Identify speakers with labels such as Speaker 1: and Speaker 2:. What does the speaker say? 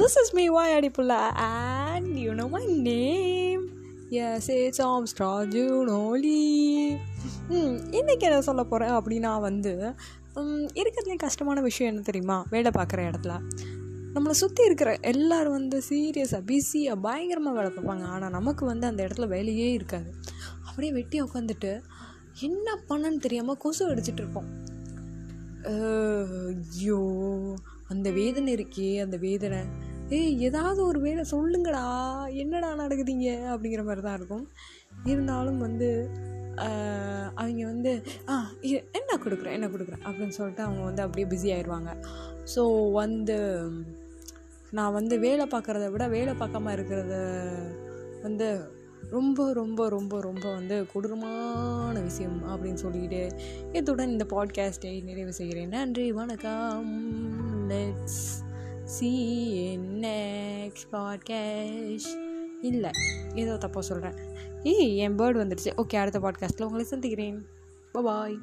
Speaker 1: this is me, Why Adipula, and you know my name. Yes it's Armstrong Junoli. Hmm, இன்றைக்கி என்ன சொல்ல போகிறேன் அப்படின்னா வந்து இருக்கிறதுலே கஷ்டமான விஷயம் என்ன தெரியுமா? வேலை பார்க்குற இடத்துல. நம்மளை சுற்றி இருக்கிற எல்லோரும் வந்து சீரியஸாக பிஸியாக பயங்கரமாக வேலை பார்ப்பாங்க. ஆனால் நமக்கு வந்து அந்த இடத்துல வேலையே இருக்காது. அப்படியே வெட்டி உட்காந்துட்டு என்ன பண்ணன்னு தெரியாமல் கொசு அடிச்சிட்டு இருப்போம். ஐயோ அந்த வேதனை இருக்கே அந்த வேதனை. ஏய் ஏதாவது ஒரு வேலை சொல்லுங்கடா. என்னடா நடக்குதுங்க? அப்படிங்கிற மாதிரி தான் இருக்கும். இருந்தாலும் வந்து அவங்க வந்து ஆ என்ன கொடுக்குறேன் என்ன கொடுக்குறேன் அப்படின்னு சொல்லிட்டு அவங்க வந்து அப்படியே பிஸி ஆயிடுவாங்க ஸோ வந்து நான் வந்து வேலை பார்க்குறத விட வேலை பார்க்காம இருக்கிறத வந்து ரொம்ப ரொம்ப ரொம்ப ரொம்ப வந்து கொடூரமான விஷயம் அப்படின்னு சொல்லிட்டு இத்துடன் இந்த பாட்காஸ்ட்டை நிறைவு செய்கிறேன். நன்றி வணக்கம். லெட்ஸ் சி நெக்ஸ்ட் பாட்காஸ்ட் இல்லை ஏதோ தப்பாக சொல்கிறேன் ஏய் என் பேர்டு வந்துடுச்சு ஓகே அடுத்த பாட்காஸ்ட்டில் உங்களை சந்திக்கிறேன். பாய்